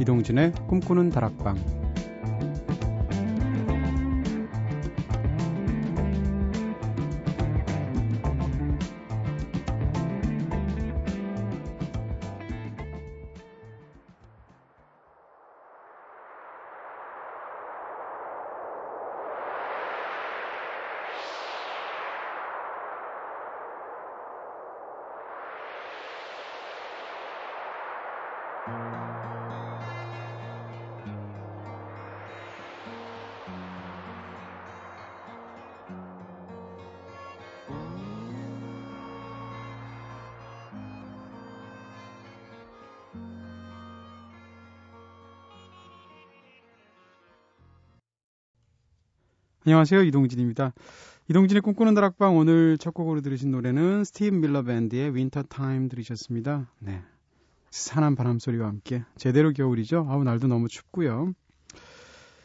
이동진의 꿈꾸는 다락방 안녕하세요. 이동진입니다. 이동진의 꿈꾸는 다락방 오늘 첫 곡으로 들으신 노래는 스티브 밀러 밴드의 Winter Time 들으셨습니다. 네. 스산한 바람 소리와 함께 제대로 겨울이죠. 아우 날도 너무 춥고요.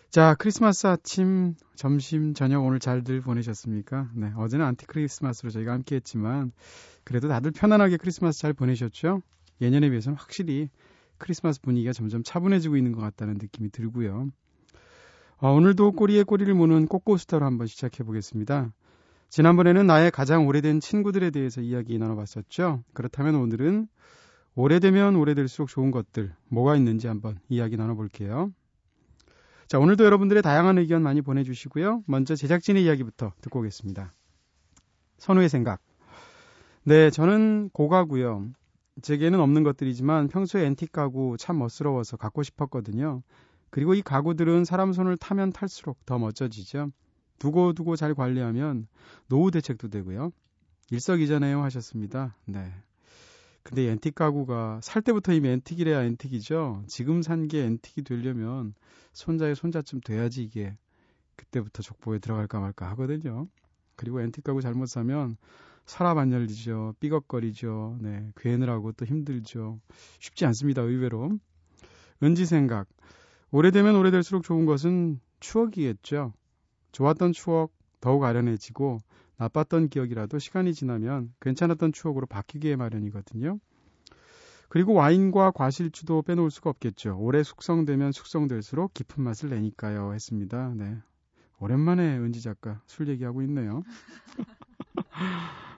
자, 크리스마스 아침, 점심, 저녁 오늘 잘들 보내셨습니까? 네, 어제는 안티 크리스마스로 저희가 함께 했지만 그래도 다들 편안하게 크리스마스 잘 보내셨죠? 예년에 비해서는 확실히 크리스마스 분위기가 점점 차분해지고 있는 것 같다는 느낌이 들고요. 어, 오늘도 꼬리에 꼬리를 무는 꼬꼬스타로 한번 시작해 보겠습니다. 지난번에는 나의 가장 오래된 친구들에 대해서 이야기 나눠봤었죠. 그렇다면 오늘은 오래되면 오래될수록 좋은 것들 뭐가 있는지 한번 이야기 나눠볼게요. 자, 오늘도 여러분들의 다양한 의견 많이 보내주시고요. 먼저 제작진의 이야기부터 듣고 오겠습니다. 선우의 생각. 네, 저는 고가고요. 제게는 없는 것들이지만 평소에 앤틱 가구 참 멋스러워서 갖고 싶었거든요. 그리고 이 가구들은 사람 손을 타면 탈수록 더 멋져지죠. 두고두고 잘 관리하면 노후 대책도 되고요. 일석이조네요 하셨습니다. 네. 근데 앤틱 가구가 살 때부터 이미 앤틱이래야 앤틱이죠. 지금 산 게 앤틱이 되려면 손자의 손자쯤 돼야지 이게 그때부터 족보에 들어갈까 말까 하거든요. 그리고 앤틱 가구 잘못 사면 서랍 안 열리죠. 삐걱거리죠. 네. 괴느라고 또 힘들죠. 쉽지 않습니다. 의외로. 은지 생각. 오래되면 오래될수록 좋은 것은 추억이겠죠. 좋았던 추억 더욱 아련해지고 나빴던 기억이라도 시간이 지나면 괜찮았던 추억으로 바뀌기에 마련이거든요. 그리고 와인과 과실주도 빼놓을 수가 없겠죠. 오래 숙성되면 숙성될수록 깊은 맛을 내니까요. 했습니다. 네. 오랜만에 은지 작가 술 얘기하고 있네요.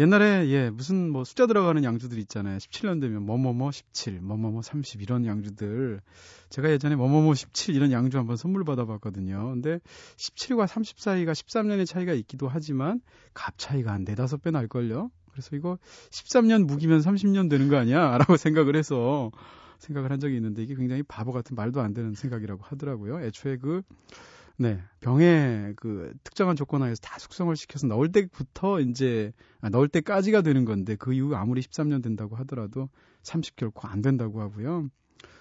옛날에 예 무슨 뭐 숫자 들어가는 양주들 있잖아요. 17년 되면 뭐뭐뭐 17, 뭐뭐뭐 30 이런 양주들 제가 예전에 뭐뭐뭐 17 이런 양주 한번 선물 받아봤거든요. 근데 17과 30 사이가 13년의 차이가 있기도 하지만 값 차이가 한 네다섯 배 날 걸요. 그래서 이거 13년 묵이면 30년 되는 거 아니야? 라고 생각을 해서 생각을 한 적이 있는데 이게 굉장히 바보 같은 말도 안 되는 생각이라고 하더라고요. 애초에 그 네, 병에 그 특정한 조건 하에서 다 숙성을 시켜서 넣을 때부터 이제 아, 넣을 때까지가 되는 건데 그 이후 아무리 13년 된다고 하더라도 30 결코 안 된다고 하고요.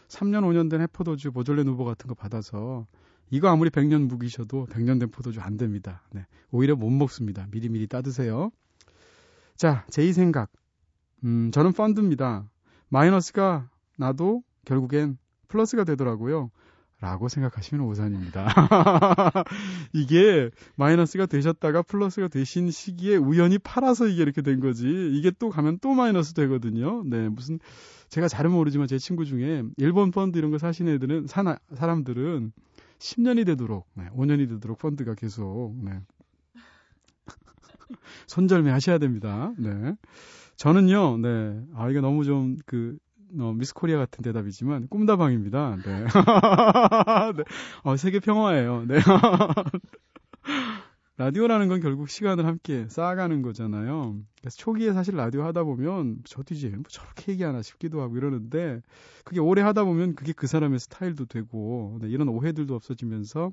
3년 5년 된 해포도주 보졸레 누보 같은 거 받아서 이거 아무리 100년 묵이셔도 100년 된 포도주 안 됩니다. 네. 오히려 못 먹습니다. 미리미리 따드세요. 자, 제2 생각. 음, 저는 펀드입니다. 마이너스가 나도 결국엔 플러스가 되더라고요. 라고 생각하시면 오산입니다. 이게 마이너스가 되셨다가 플러스가 되신 시기에 우연히 팔아서 이게 이렇게 된 거지. 이게 또 가면 또 마이너스 되거든요. 네, 무슨 제가 잘은 모르지만 제 친구 중에 일본 펀드 이런 거 사신 애들은 사나, 사람들은 10년이 되도록, 네, 5년이 되도록 펀드가 계속 네. 손절매 하셔야 됩니다. 네. 저는요, 네. 아, 이거 너무 좀, 그, 어, 미스 코리아 같은 대답이지만 꿈다방입니다. 네. 네. 어, 세계 평화예요. 네. 라디오라는 건 결국 시간을 함께 쌓아가는 거잖아요. 그래서 초기에 사실 라디오 하다 보면 저뒤지 뭐 저렇게 얘기하나 싶기도 하고 이러는데 그게 오래 하다 보면 그게 그 사람의 스타일도 되고 네, 이런 오해들도 없어지면서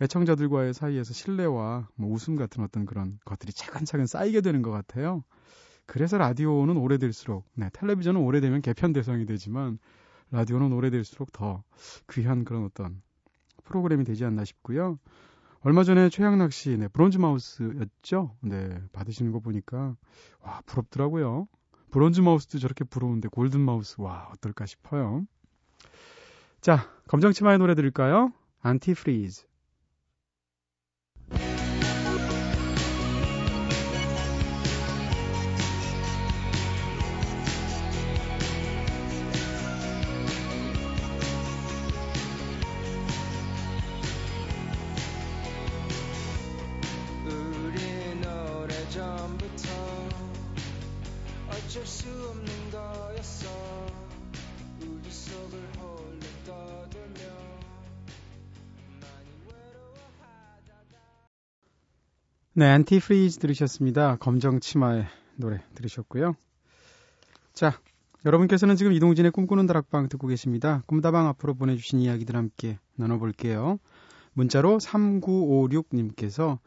애청자들과의 사이에서 신뢰와 뭐 웃음 같은 어떤 그런 것들이 차근차근 쌓이게 되는 것 같아요. 그래서 라디오는 오래될수록, 네, 텔레비전은 오래되면 개편 대상이 되지만, 라디오는 오래될수록 더 귀한 그런 어떤 프로그램이 되지 않나 싶고요. 얼마 전에 최양락 씨, 네, 브론즈 마우스였죠? 네, 받으시는 거 보니까, 와, 부럽더라고요. 브론즈 마우스도 저렇게 부러운데, 골든 마우스, 와, 어떨까 싶어요. 자, 검정치마의 노래 들을까요? Antifreeze. 네, Antifreeze 들으셨습니다. 검정 치마의 노래 들으셨고요. 자, 여러분께서는 지금 이동진의 꿈꾸는 다락방 듣고 계십니다. 꿈다방 앞으로 보내주신 이야기들 함께 나눠볼게요. 문자로 3956님께서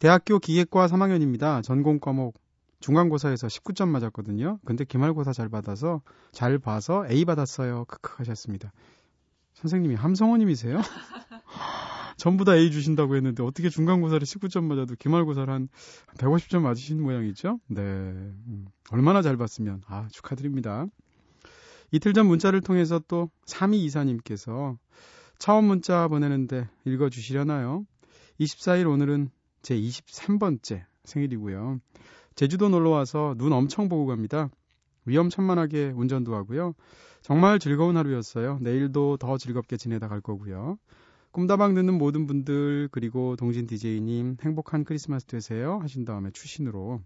대학교 기계과 3학년입니다. 전공 과목 중간고사에서 19점 맞았거든요. 근데 기말고사 잘 받아서 잘 봐서 A 받았어요. 크크 하셨습니다. 선생님이 함성호님이세요? 전부 다 A 주신다고 했는데 어떻게 중간고사를 19점 맞아도 기말고사를 한 150점 맞으시는 모양이죠? 네. 음, 얼마나 잘 봤으면. 아, 축하드립니다. 이틀 전 문자를 통해서 또 3224님께서 처음 문자 보내는데 읽어주시려나요? 24일 오늘은 제 23번째 생일이고요. 제주도 놀러 와서 눈 엄청 보고 갑니다. 위험천만하게 운전도 하고요. 정말 즐거운 하루였어요. 내일도 더 즐겁게 지내다 갈 거고요. 꿈다방 듣는 모든 분들 그리고 동진 DJ님 행복한 크리스마스 되세요 하신 다음에 추신으로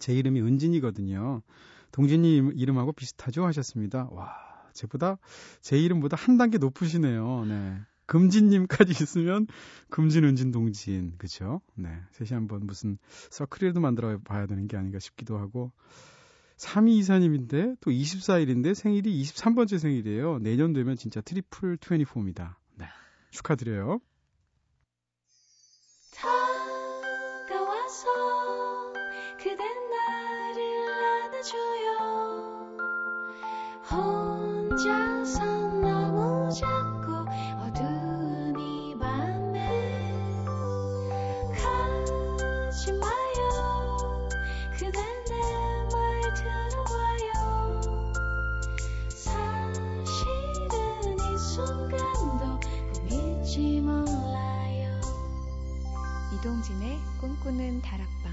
제 이름이 은진이거든요. 동진님 이름하고 비슷하죠 하셨습니다. 와 제보다 제 이름보다 한 단계 높으시네요. 네. 금진님까지 있으면 금진, 은진, 동진 그죠? 네 셋이 한번 무슨 서클이라도 만들어 봐야 되는 게 아닌가 싶기도 하고 3224님인데 또 24일인데 생일이 23번째 생일이에요. 내년 되면 진짜 트리플 24입니다. 네. 축하드려요. 이동진의 꿈꾸는 다락방.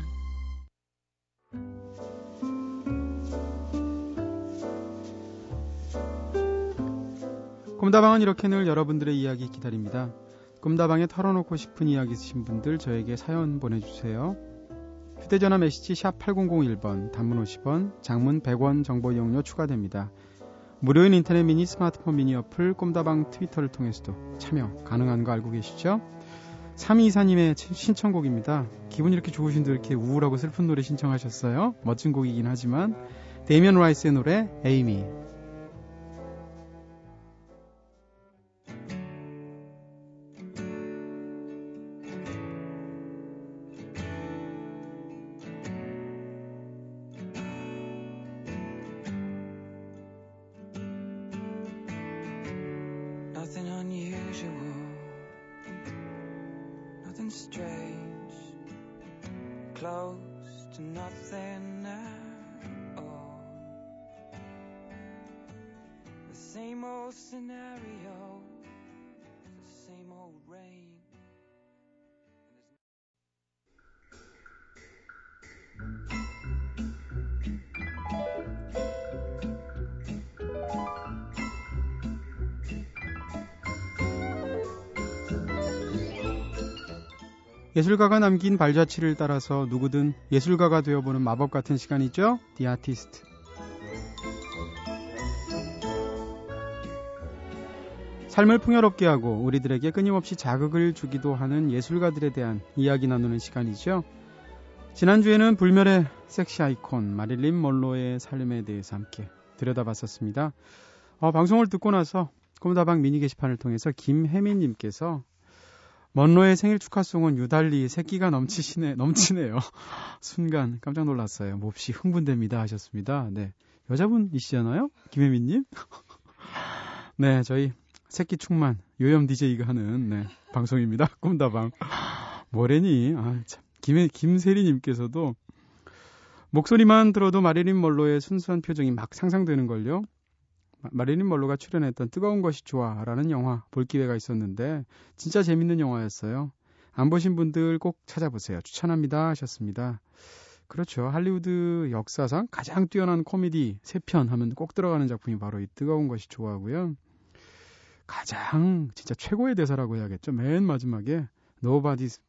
꿈다방은 이렇게 늘 여러분들의 이야기 기다립니다. 꿈다방에 털어놓고 싶은 이야기 있으신 분들 저에게 사연 보내주세요. 휴대전화 메시지 샵 8001번, 단문 50원, 장문 100원 정보 이용료 추가됩니다. 무료인 인터넷 미니 스마트폰 미니 어플 꼼다방 트위터를 통해서도 참여 가능한 거 알고 계시죠? 3224님의 신청곡입니다. 기분 이렇게 좋으신데 이렇게 우울하고 슬픈 노래 신청하셨어요? 멋진 곡이긴 하지만 데이미언 라이스의 노래 에이미 strange, close to nothing. 예술가가 남긴 발자취를 따라서 누구든 예술가가 되어보는 마법 같은 시간이죠. Artist. 삶을 풍요롭게 하고 우리들에게 끊임없이 자극을 주기도 하는 예술가들에 대한 이야기 나누는 시간이죠. 지난주에는 불멸의 섹시 아이콘 마릴린 몰로의 삶에 대해서 함께 들여다봤었습니다. 어, 방송을 듣고 나서 꿈다방 미니 게시판을 통해서 김혜민님께서 먼로의 생일 축하송은 유달리 새끼가 넘치시네, 넘치네요. 순간 깜짝 놀랐어요. 몹시 흥분됩니다. 하셨습니다. 네. 여자분이시잖아요? 김혜민님? 네, 저희 새끼 충만 요염 DJ가 하는, 네, 방송입니다. 꿈다방. 뭐래니? 아, 참. 김, 김세리님께서도 목소리만 들어도 마릴린 멀로의 순수한 표정이 막 상상되는걸요. 마릴린 멀로가 출연했던 뜨거운 것이 좋아라는 영화 볼 기회가 있었는데 진짜 재밌는 영화였어요. 안 보신 분들 꼭 찾아보세요. 추천합니다 하셨습니다. 그렇죠. 할리우드 역사상 가장 뛰어난 코미디 세 편 하면 꼭 들어가는 작품이 바로 이 뜨거운 것이 좋아하고요. 가장 진짜 최고의 대사라고 해야겠죠. 맨 마지막에 Nobody's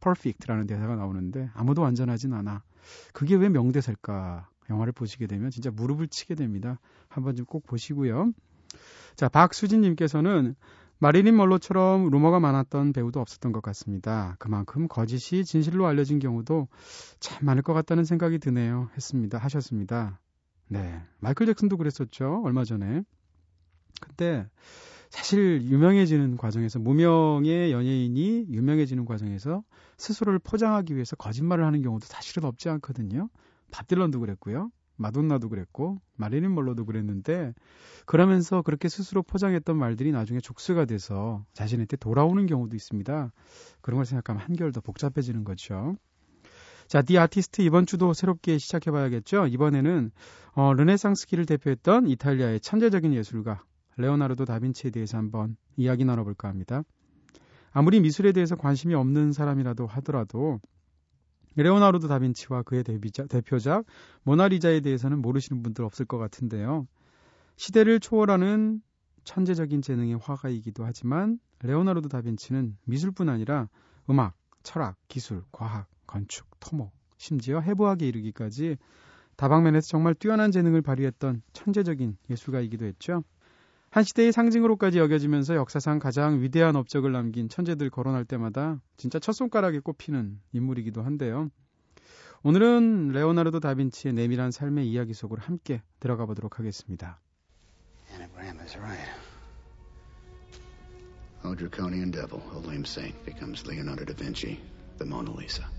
Perfect라는 대사가 나오는데 아무도 완전하진 않아. 그게 왜 명대사일까? 영화를 보시게 되면 진짜 무릎을 치게 됩니다. 한번 좀 꼭 보시고요. 자, 박수진님께서는 마리린 멀로처럼 루머가 많았던 배우도 없었던 것 같습니다. 그만큼 거짓이 진실로 알려진 경우도 참 많을 것 같다는 생각이 드네요. 했습니다. 하셨습니다. 네. 마이클 잭슨도 그랬었죠. 얼마 전에. 그때 사실 유명해지는 과정에서 무명의 연예인이 유명해지는 과정에서 스스로를 포장하기 위해서 거짓말을 하는 경우도 사실은 없지 않거든요. 밥 딜런도 그랬고요. 마돈나도 그랬고 마리린 멀로도 그랬는데 그러면서 그렇게 스스로 포장했던 말들이 나중에 족쇄가 돼서 자신한테 돌아오는 경우도 있습니다. 그런 걸 생각하면 한결 더 복잡해지는 거죠. 자, 디 아티스트 이번 주도 새롭게 시작해봐야겠죠. 이번에는 어, 르네상스기를 대표했던 이탈리아의 천재적인 예술가 레오나르도 다빈치에 대해서 한번 이야기 나눠볼까 합니다. 아무리 미술에 대해서 관심이 없는 사람이라도 하더라도 레오나르도 다빈치와 그의 데뷔작, 대표작 모나리자에 대해서는 모르시는 분들 없을 것 같은데요. 시대를 초월하는 천재적인 재능의 화가이기도 하지만 레오나르도 다빈치는 미술뿐 아니라 음악, 철학, 기술, 과학, 건축, 토목, 심지어 해부학에 이르기까지 다방면에서 정말 뛰어난 재능을 발휘했던 천재적인 예술가이기도 했죠. 한 시대의 상징으로까지 여겨지면서 역사상 가장 위대한 업적을 남긴 천재들 거론할 때마다 진짜 첫 손가락에 꼽히는 인물이기도 한데요. 오늘은 레오나르도 다빈치의 내밀한 삶의 이야기 속으로 함께 들어가 보도록 하겠습니다. A draconian devil, a lame saint, becomes Leonardo da Vinci, the Mona Lisa.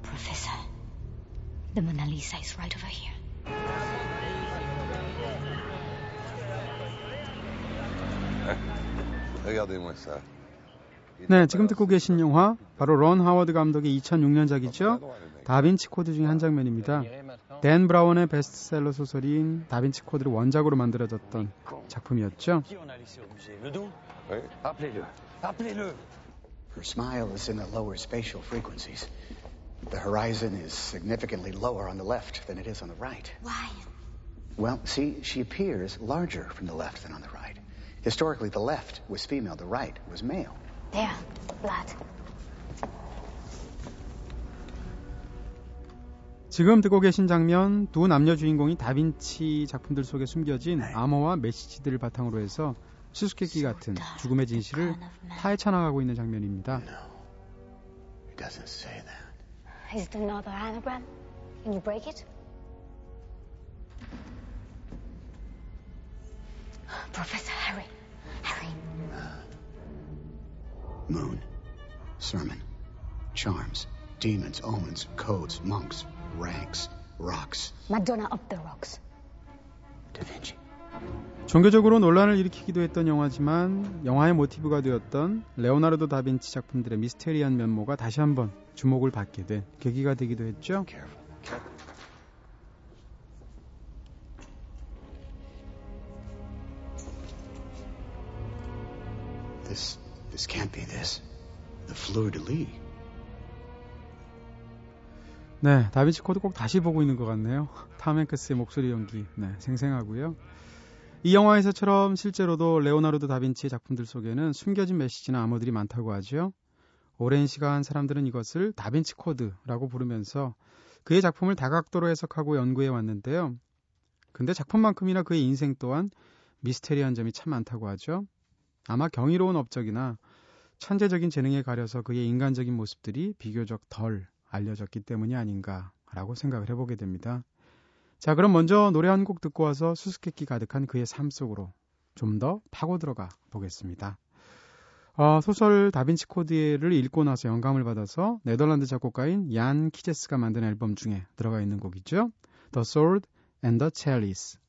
Professor, the Mona Lisa is right over here. 네, 지금 듣고 계신 영화 바로 런 하워드 감독의 2006년작이죠. 다빈치 코드 중의 한 장면입니다. 댄 브라운의 베스트셀러 소설인 다빈치 코드를 원작으로 만들어졌던 작품이었죠. Her smile is in the lower spatial frequencies. The horizon is significantly lower on the left than it is on the right. Why? Well, see, she appears larger from the left than on the right. Historically, the left was female, the right was male. There, blood. 지금 듣고 계신 장면 두 남녀 주인공이 다빈치 작품들 속에 숨겨진 암호와 메시지들을 바탕으로 해서 수수께끼 같은 죽음의 진실을 파헤쳐나가고 있는 장면입니다. No, Professor Harry. Harry. Moon. Sermon. Charms. Demons, omens, codes, monks, ranks, rocks. Madonna of the rocks. Da Vinci. 종교적으로 논란을 일으키기도 했던 영화지만 영화의 모티브가 되었던 레오나르도 다빈치 작품들의 미스테리한 면모가 다시 한번 주목을 받게 된 계기가 되기도 했죠. This, can't be this. The fleur de lis. 네, 다빈치 코드 꼭 다시 보고 있는 것 같네요. 탐 행크스의 목소리 연기, 네, 생생하고요. 이 영화에서처럼 실제로도 레오나르도 다빈치의 작품들 속에는 숨겨진 메시지나 암호들이 많다고 하죠. 오랜 시간 사람들은 이것을 다빈치 코드라고 부르면서 그의 작품을 다각도로 해석하고 연구해 왔는데요. 근데 작품만큼이나 그의 인생 또한 미스테리한 점이 참 많다고 하죠. 아마 경이로운 업적이나 천재적인 재능에 가려서 그의 인간적인 모습들이 비교적 덜 알려졌기 때문이 아닌가라고 생각을 해보게 됩니다. 자, 그럼 먼저 노래 한 곡 듣고 와서 수수께끼 가득한 그의 삶 속으로 좀 더 파고 들어가 보겠습니다. 어, 소설 다빈치 코드를 읽고 나서 영감을 받아서 네덜란드 작곡가인 얀 키제스가 만든 앨범 중에 들어가 있는 곡이죠. The Sword and the Chalice.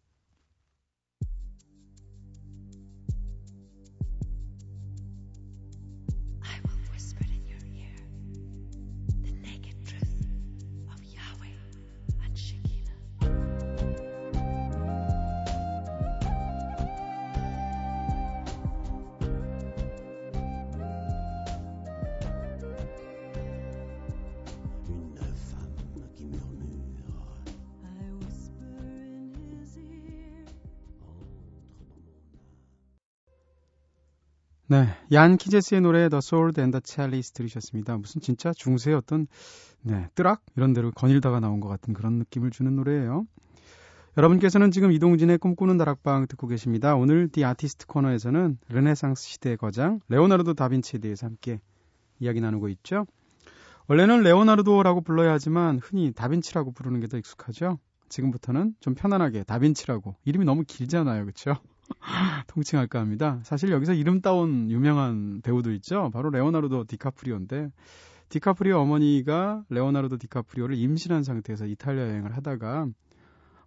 네, 얀 키제스의 노래 The Sword and the Chalice 들으셨습니다. 무슨 진짜 중세의 어떤 네, 뜨락 이런 데로 거닐다가 나온 것 같은 그런 느낌을 주는 노래예요. 여러분께서는 지금 이동진의 꿈꾸는 다락방 듣고 계십니다. 오늘 The Artist 코너에서는 르네상스 시대의 거장 레오나르도 다빈치에 대해서 함께 이야기 나누고 있죠. 원래는 레오나르도라고 불러야 하지만 흔히 다빈치라고 부르는 게 더 익숙하죠. 지금부터는 좀 편안하게 다빈치라고 이름이 너무 길잖아요. 그렇죠? 통칭할까 합니다. 사실 여기서 이름 따온 유명한 배우도 있죠. 바로 레오나르도 디카프리오인데 디카프리오 어머니가 레오나르도 디카프리오를 임신한 상태에서 이탈리아 여행을 하다가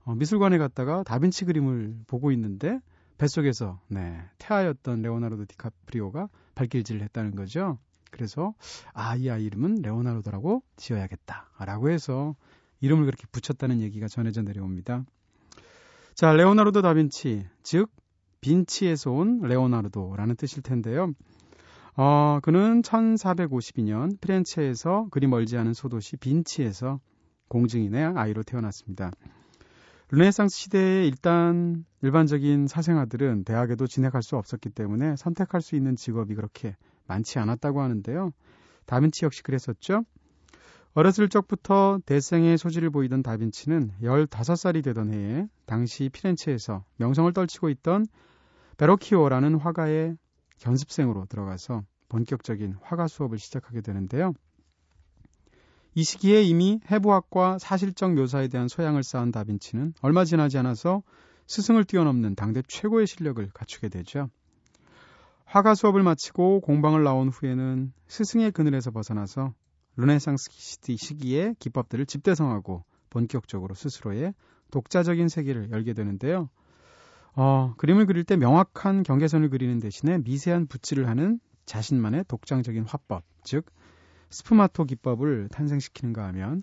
어, 미술관에 갔다가 다빈치 그림을 보고 있는데 뱃속에서 네, 태아였던 레오나르도 디카프리오가 발길질을 했다는 거죠. 그래서 아, 이 아이 이름은 레오나르도라고 지어야겠다라고 해서 이름을 그렇게 붙였다는 얘기가 전해져 내려옵니다. 자, 레오나르도 다빈치, 즉 빈치에서 온 레오나르도라는 뜻일 텐데요. 어, 그는 1452년 피렌체에서 그리 멀지 않은 소도시 빈치에서 공증인의 아이로 태어났습니다. 르네상스 시대에 일단 일반적인 사생아들은 대학에도 진학할 수 없었기 때문에 선택할 수 있는 직업이 그렇게 많지 않았다고 하는데요. 다빈치 역시 그랬었죠. 어렸을 적부터 데생의 소질을 보이던 다빈치는 15살이 되던 해에 당시 피렌체에서 명성을 떨치고 있던 베로키오라는 화가의 연습생으로 들어가서 본격적인 화가 수업을 시작하게 되는데요. 이 시기에 이미 해부학과 사실적 묘사에 대한 소양을 쌓은 다빈치는 얼마 지나지 않아서 스승을 뛰어넘는 당대 최고의 실력을 갖추게 되죠. 화가 수업을 마치고 공방을 나온 후에는 스승의 그늘에서 벗어나서 르네상스 시기의 기법들을 집대성하고 본격적으로 스스로의 독자적인 세계를 열게 되는데요. 어, 그림을 그릴 때 명확한 경계선을 그리는 대신에 미세한 붓질을 하는 자신만의 독창적인 화법, 즉 스프마토 기법을 탄생시키는가 하면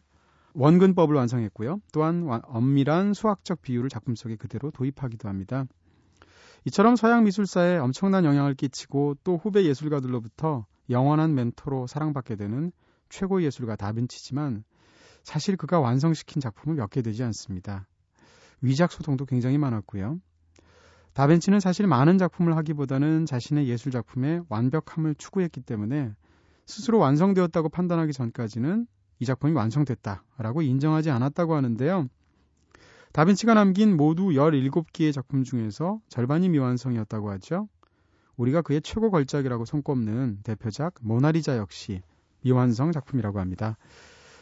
원근법을 완성했고요. 또한 엄밀한 수학적 비율을 작품 속에 그대로 도입하기도 합니다. 이처럼 서양 미술사에 엄청난 영향을 끼치고 또 후배 예술가들로부터 영원한 멘토로 사랑받게 되는 최고 예술가 다빈치지만 사실 그가 완성시킨 작품은 몇 개 되지 않습니다. 위작 소동도 굉장히 많았고요. 다빈치는 사실 많은 작품을 하기보다는 자신의 예술 작품의 완벽함을 추구했기 때문에 스스로 완성되었다고 판단하기 전까지는 이 작품이 완성됐다라고 인정하지 않았다고 하는데요. 다빈치가 남긴 모두 17개의 작품 중에서 절반이 미완성이었다고 하죠. 우리가 그의 최고 걸작이라고 손꼽는 대표작 모나리자 역시 미완성 작품이라고 합니다.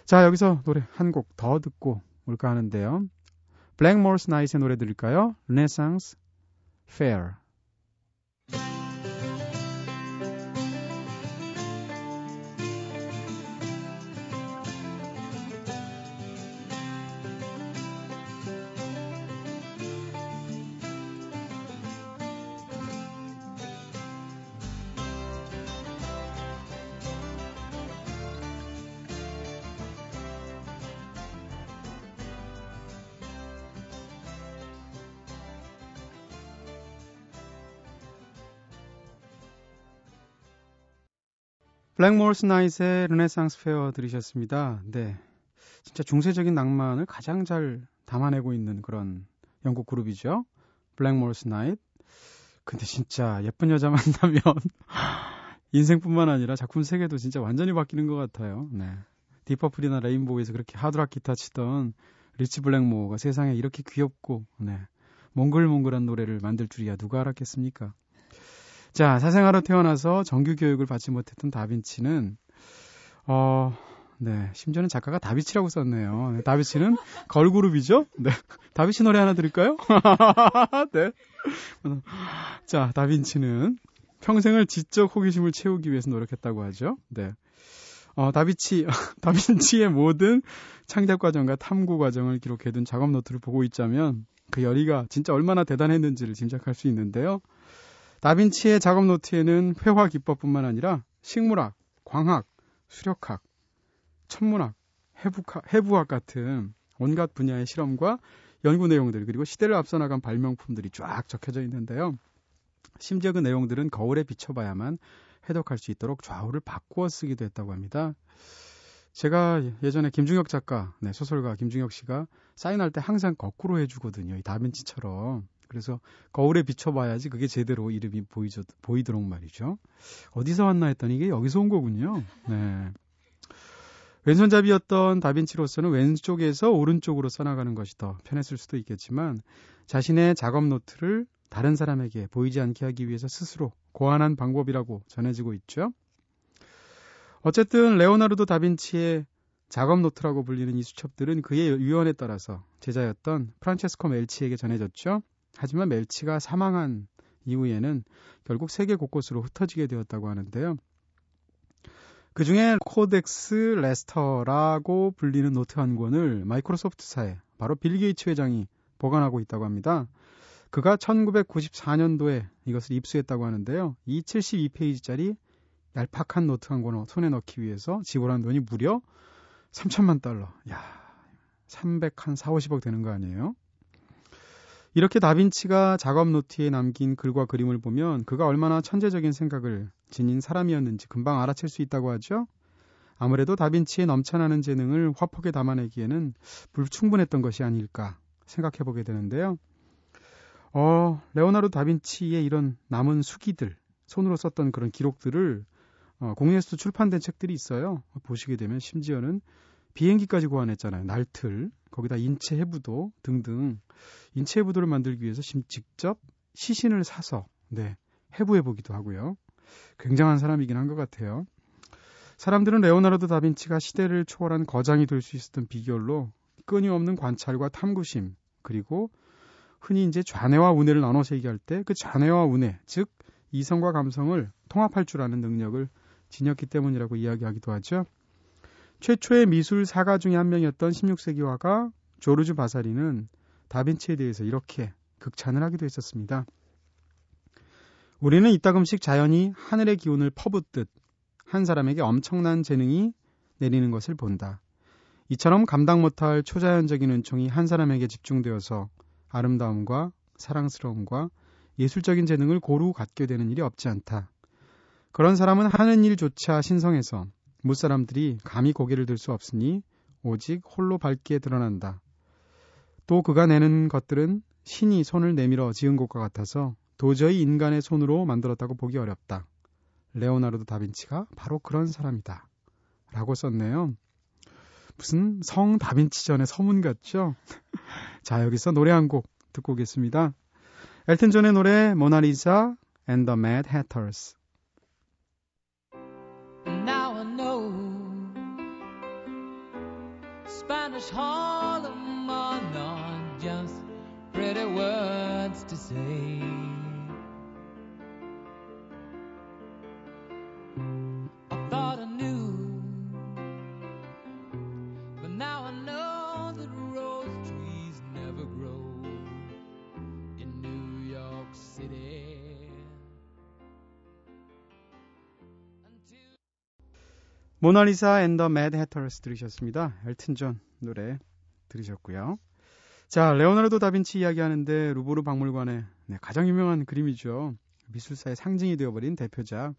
자, 여기서 노래 한 곡 더 듣고 올까 하는데요. 블랙모스 나이트의 노래 들을까요? Renaissance Fair. 블랙모어스 나이트의 Renaissance Faire 들으셨습니다. 네. 진짜 중세적인 낭만을 가장 잘 담아내고 있는 그런 영국 그룹이죠. 블랙모어스 나이트. 근데 진짜 예쁜 여자 만나면 인생뿐만 아니라 작품 세계도 진짜 완전히 바뀌는 것 같아요. 네. 디퍼플이나 레인보우에서 그렇게 하드락 기타 치던 리치 블랙모어가 세상에 이렇게 귀엽고 네. 몽글몽글한 노래를 만들 줄이야 누가 알았겠습니까? 자, 사생아로 태어나서 정규 교육을 받지 못했던 다빈치는 어, 네, 심지어는 작가가 다비치라고 썼네요. 네, 다비치는 걸그룹이죠? 네. 다비치 노래 하나 들을까요? 네. 자, 다빈치는 평생을 지적 호기심을 채우기 위해서 노력했다고 하죠. 네. 어, 다비치, 다빈치의 모든 창작 과정과 탐구 과정을 기록해둔 작업 노트를 보고 있자면 그 열의가 진짜 얼마나 대단했는지를 짐작할 수 있는데요. 다빈치의 작업 노트에는 회화 기법뿐만 아니라 식물학, 광학, 수력학, 천문학, 해부학, 해부학 같은 온갖 분야의 실험과 연구 내용들 그리고 시대를 앞서 나간 발명품들이 쫙 적혀져 있는데요. 심지어 그 내용들은 거울에 비춰봐야만 해독할 수 있도록 좌우를 바꾸어 쓰기도 했다고 합니다. 제가 예전에 김중혁 작가, 네, 소설가 김중혁 씨가 사인할 때 항상 거꾸로 해주거든요. 이 다빈치처럼. 그래서 거울에 비춰봐야지 그게 제대로 이름이 보이죠, 보이도록 말이죠. 어디서 왔나 했더니 이게 여기서 온 거군요. 네. 왼손잡이였던 다빈치로서는 왼쪽에서 오른쪽으로 써나가는 것이 더 편했을 수도 있겠지만 자신의 작업 노트를 다른 사람에게 보이지 않게 하기 위해서 스스로 고안한 방법이라고 전해지고 있죠. 어쨌든 레오나르도 다빈치의 작업 노트라고 불리는 이 수첩들은 그의 유언에 따라서 제자였던 프란체스코 멜치에게 전해졌죠. 하지만 멜치가 사망한 이후에는 결국 세계 곳곳으로 흩어지게 되었다고 하는데요. 그 중에 코덱스 레스터라고 불리는 노트 한 권을 마이크로소프트사에 바로 빌 게이츠 회장이 보관하고 있다고 합니다. 그가 1994년도에 이것을 입수했다고 하는데요. 이 72페이지짜리 얄팍한 노트 한 권을 손에 넣기 위해서 지불한 돈이 무려 3천만 달러. 야, 300, 한 4, 50억 되는 거 아니에요? 이렇게 다빈치가 작업 노트에 남긴 글과 그림을 보면 그가 얼마나 천재적인 생각을 지닌 사람이었는지 금방 알아챌 수 있다고 하죠. 아무래도 다빈치의 넘쳐나는 재능을 화폭에 담아내기에는 불충분했던 것이 아닐까 생각해 보게 되는데요. 어, 레오나르도 다빈치의 이런 남은 수기들, 손으로 썼던 그런 기록들을 어, 공예에서도 출판된 책들이 있어요. 보시게 되면 심지어는 비행기까지 고안했잖아요. 날틀, 거기다 인체 해부도 등등 인체 해부도를 만들기 위해서 직접 시신을 사서 네, 해부해 보기도 하고요. 굉장한 사람이긴 한 것 같아요. 사람들은 레오나르도 다빈치가 시대를 초월한 거장이 될 수 있었던 비결로 끊임없는 관찰과 탐구심 그리고 흔히 이제 좌뇌와 우뇌를 나눠서 얘기할 때 그 좌뇌와 우뇌 즉 이성과 감성을 통합할 줄 아는 능력을 지녔기 때문이라고 이야기하기도 하죠. 최초의 미술 사가 중의 한 명이었던 16세기 화가 조르주 바사리는 다빈치에 대해서 이렇게 극찬을 하기도 했었습니다. 우리는 이따금씩 자연이 하늘의 기운을 퍼붓듯 한 사람에게 엄청난 재능이 내리는 것을 본다. 이처럼 감당 못할 초자연적인 은총이 한 사람에게 집중되어서 아름다움과 사랑스러움과 예술적인 재능을 고루 갖게 되는 일이 없지 않다. 그런 사람은 하는 일조차 신성해서 무사람들이 감히 고개를 들 수 없으니 오직 홀로 밝게 드러난다. 또 그가 내는 것들은 신이 손을 내밀어 지은 것과 같아서 도저히 인간의 손으로 만들었다고 보기 어렵다. 레오나르도 다빈치가 바로 그런 사람이다. 라고 썼네요. 무슨 성 다빈치 전의 서문 같죠? 자, 여기서 노래 한 곡 듣고 오겠습니다. 엘튼 존의 노래 모나리자 and the Mad Hatters. Spanish Harlem are not just pretty words to say. Mona Lisa and the Mad Hatters 들으셨습니다. 엘튼 존 노래 들으셨고요. 자, 레오나르도 다빈치 이야기하는데 루브르 박물관의 네, 가장 유명한 그림이죠. 미술사의 상징이 되어버린 대표작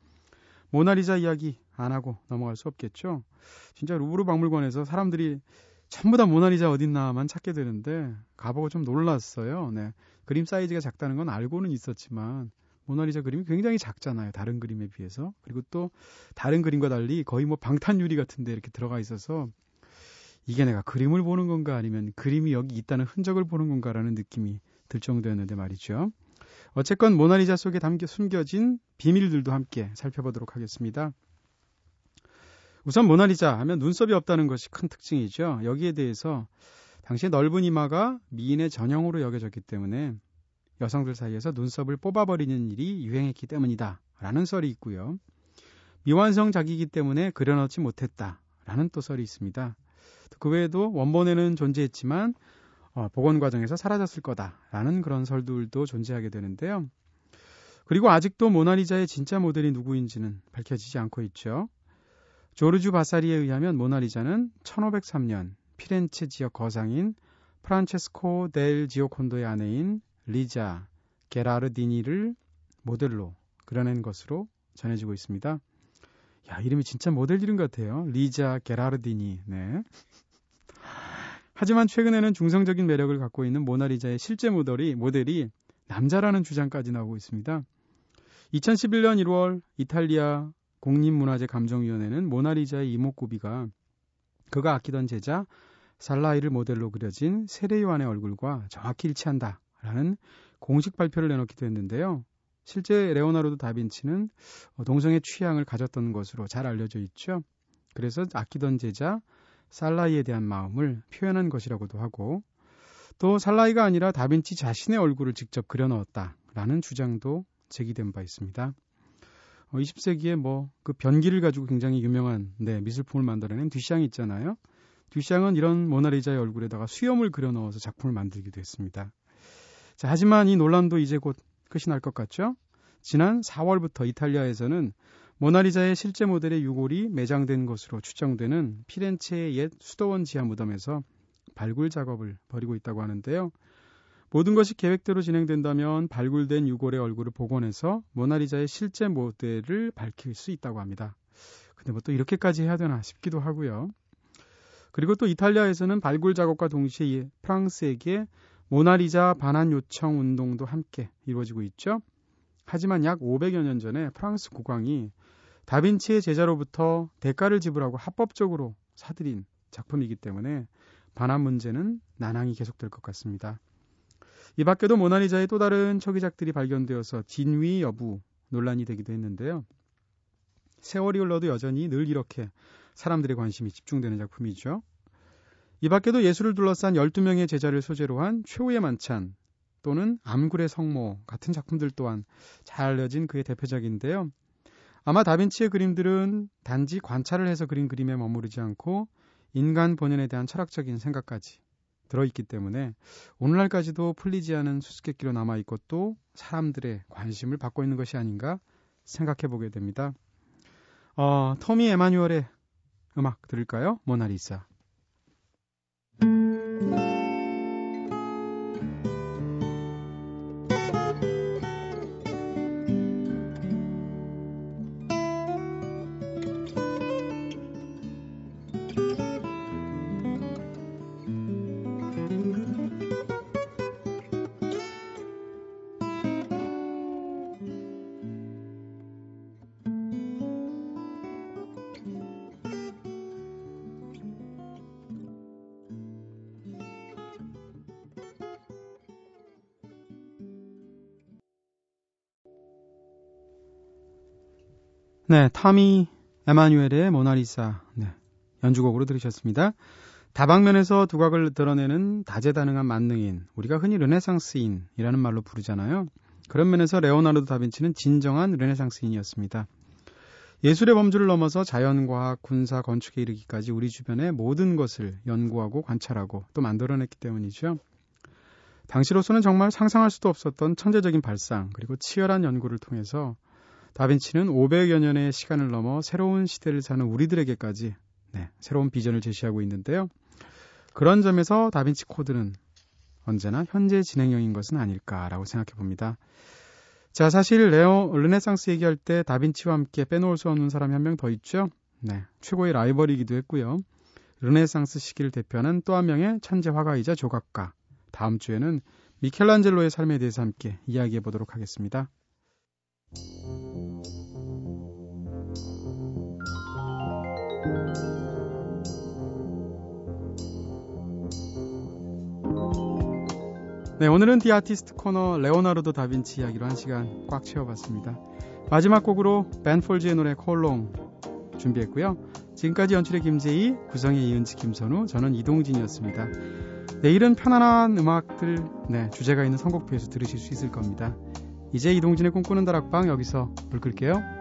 모나리자 이야기 안 하고 넘어갈 수 없겠죠. 진짜 루브르 박물관에서 사람들이 전부 다 모나리자 어딨나만 찾게 되는데 가보고 좀 놀랐어요. 네. 그림 사이즈가 작다는 건 알고는 있었지만 모나리자 그림이 굉장히 작잖아요. 다른 그림에 비해서. 그리고 또 다른 그림과 달리 거의 뭐 방탄유리 같은 데 이렇게 들어가 있어서 이게 내가 그림을 보는 건가 아니면 그림이 여기 있다는 흔적을 보는 건가라는 느낌이 들 정도였는데 말이죠. 어쨌건 모나리자 속에 담겨 숨겨진 비밀들도 함께 살펴보도록 하겠습니다. 우선 모나리자 하면 눈썹이 없다는 것이 큰 특징이죠. 여기에 대해서 당시에 넓은 이마가 미인의 전형으로 여겨졌기 때문에 여성들 사이에서 눈썹을 뽑아버리는 일이 유행했기 때문이다. 라는 썰이 있고요. 미완성 작이기 때문에 그려넣지 못했다. 라는 또 썰이 있습니다. 그 외에도 원본에는 존재했지만 어, 복원 과정에서 사라졌을 거다라는 그런 설들도 존재하게 되는데요. 그리고 아직도 모나리자의 진짜 모델이 누구인지는 밝혀지지 않고 있죠. 조르주 바사리에 의하면 모나리자는 1503년 피렌체 지역 거상인 프란체스코 델 지오콘도의 아내인 리자 게라르디니를 모델로 그려낸 것으로 전해지고 있습니다. 야, 이름이 진짜 모델 이름 같아요. 리자 게라르디니. 네. 하지만 최근에는 중성적인 매력을 갖고 있는 모나리자의 실제 모델이 모델이 남자라는 주장까지 나오고 있습니다. 2011년 1월 이탈리아 국립문화재 감정위원회는 모나리자의 이목구비가 그가 아끼던 제자 살라이를 모델로 그려진 세례 요한의 얼굴과 정확히 일치한다 라는 공식 발표를 내놓기도 했는데요. 실제 레오나르도 다빈치는 동성애 취향을 가졌던 것으로 잘 알려져 있죠. 그래서 아끼던 제자 살라이에 대한 마음을 표현한 것이라고도 하고 또 살라이가 아니라 다빈치 자신의 얼굴을 직접 그려 넣었다라는 주장도 제기된 바 있습니다. 20세기에 뭐 그 변기를 가지고 굉장히 유명한 네, 미술품을 만들어낸 듀샹이 있잖아요. 듀샹은 이런 모나리자의 얼굴에다가 수염을 그려 넣어서 작품을 만들기도 했습니다. 자, 하지만 이 논란도 이제 곧 끝이 날 것 같죠? 지난 4월부터 이탈리아에서는 모나리자의 실제 모델의 유골이 매장된 것으로 추정되는 피렌체의 옛 수도원 지하 무덤에서 발굴 작업을 벌이고 있다고 하는데요. 모든 것이 계획대로 진행된다면 발굴된 유골의 얼굴을 복원해서 모나리자의 실제 모델을 밝힐 수 있다고 합니다. 근데 뭐 또 이렇게까지 해야 되나 싶기도 하고요. 그리고 또 이탈리아에서는 발굴 작업과 동시에 프랑스에게 모나리자 반환 요청 운동도 함께 이루어지고 있죠. 하지만 약 500여 년 전에 프랑스 국왕이 다빈치의 제자로부터 대가를 지불하고 합법적으로 사들인 작품이기 때문에 반환 문제는 난항이 계속될 것 같습니다. 이 밖에도 모나리자의 또 다른 초기작들이 발견되어서 진위 여부 논란이 되기도 했는데요. 세월이 흘러도 여전히 늘 이렇게 사람들의 관심이 집중되는 작품이죠. 이 밖에도 예술을 둘러싼 12명의 제자를 소재로 한 최후의 만찬 또는 암굴의 성모 같은 작품들 또한 잘 알려진 그의 대표작인데요. 아마 다빈치의 그림들은 단지 관찰을 해서 그린 그림에 머무르지 않고 인간 본연에 대한 철학적인 생각까지 들어있기 때문에 오늘날까지도 풀리지 않은 수수께끼로 남아있고 또 사람들의 관심을 받고 있는 것이 아닌가 생각해 보게 됩니다. 어, 토미 에마뉴얼의 음악 들을까요? 모나리사. 네, 타미 에마뉴엘의 모나리사 네, 연주곡으로 들으셨습니다. 다방면에서 두각을 드러내는 다재다능한 만능인, 우리가 흔히 르네상스인이라는 말로 부르잖아요. 그런 면에서 레오나르도 다빈치는 진정한 르네상스인이었습니다. 예술의 범주를 넘어서 자연과학, 군사, 건축에 이르기까지 우리 주변의 모든 것을 연구하고 관찰하고 또 만들어냈기 때문이죠. 당시로서는 정말 상상할 수도 없었던 천재적인 발상 그리고 치열한 연구를 통해서 다빈치는 500여 년의 시간을 넘어 새로운 시대를 사는 우리들에게까지 네, 새로운 비전을 제시하고 있는데요. 그런 점에서 다빈치 코드는 언제나 현재 진행형인 것은 아닐까라고 생각해 봅니다. 자, 사실 레오 르네상스 얘기할 때 다빈치와 함께 빼놓을 수 없는 사람이 한 명 더 있죠. 네, 최고의 라이벌이기도 했고요. 르네상스 시기를 대표하는 또 한 명의 천재 화가이자 조각가. 다음 주에는 미켈란젤로의 삶에 대해서 함께 이야기해 보도록 하겠습니다. 네, 오늘은 디 아티스트 코너 레오나르도 다빈치 이야기로 한 시간 꽉 채워봤습니다. 마지막 곡으로 벤폴즈의 노래 콜롱 준비했고요. 지금까지 연출의 김재희, 구성의 이은지, 김선우, 저는 이동진이었습니다. 내일은 편안한 음악들, 네, 주제가 있는 선곡표에서 들으실 수 있을 겁니다. 이제 이동진의 꿈꾸는 다락방 여기서 불 끌게요.